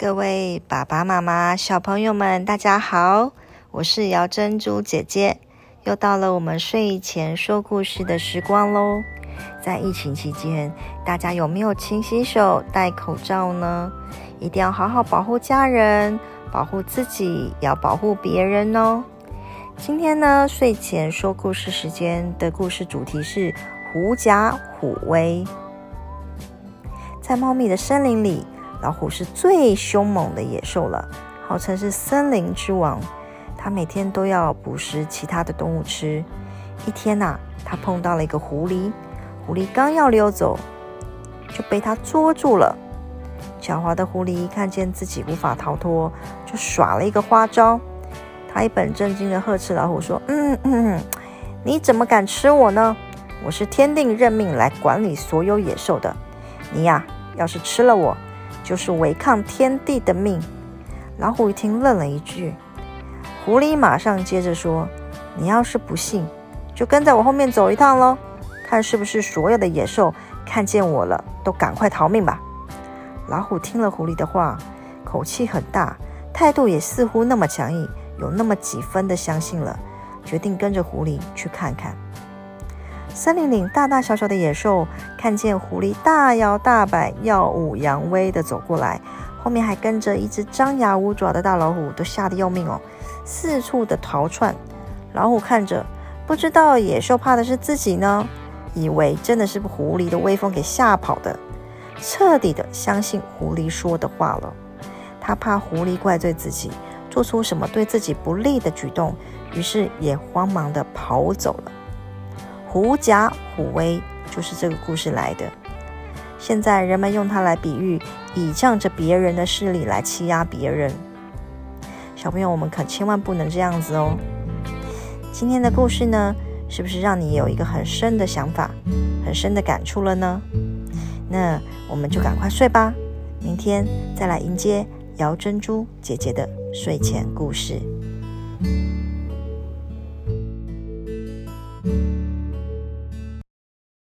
各位爸爸妈妈、小朋友们，大家好！我是姚珍珠姐姐，又到了我们睡前说故事的时光喽。在疫情期间，大家有没有勤洗手、戴口罩呢？一定要好好保护家人，保护自己，也要保护别人哦。今天呢，睡前说故事时间的故事主题是狐假虎威。在茂密的森林里。老虎是最凶猛的野兽了，号称是森林之王。它每天都要捕食其他的动物吃。一天呐，它碰到了一个狐狸，狐狸刚要溜走，就被它捉住了。狡猾的狐狸看见自己无法逃脱，就耍了一个花招。他一本正经的呵斥老虎说：“嗯嗯，你怎么敢吃我呢？我是天定任命来管理所有野兽的。你呀，要是吃了我。”就是违抗天地的命。老虎一听，愣了一句。狐狸马上接着说：“你要是不信，就跟在我后面走一趟喽，看是不是所有的野兽看见我了，都赶快逃命吧。”老虎听了狐狸的话，口气很大，态度也似乎那么强硬，有那么几分的相信了，决定跟着狐狸去看看。森林里大大小小的野兽看见狐狸大摇大摆、耀武扬威地走过来，后面还跟着一只张牙舞爪的大老虎，都吓得要命哦，四处的逃窜。老虎看着，不知道野兽怕的是自己呢，以为真的是被狐狸的威风给吓跑的，彻底的相信狐狸说的话了。他怕狐狸怪罪自己，做出什么对自己不利的举动，于是也慌忙的跑走了。狐假虎威就是这个故事来的。现在人们用它来比喻倚仗着别人的势力来欺压别人。小朋友，我们可千万不能这样子哦。今天的故事呢，是不是让你有一个很深的想法、很深的感触了呢？那我们就赶快睡吧，明天再来迎接姚珍珠姐姐的睡前故事。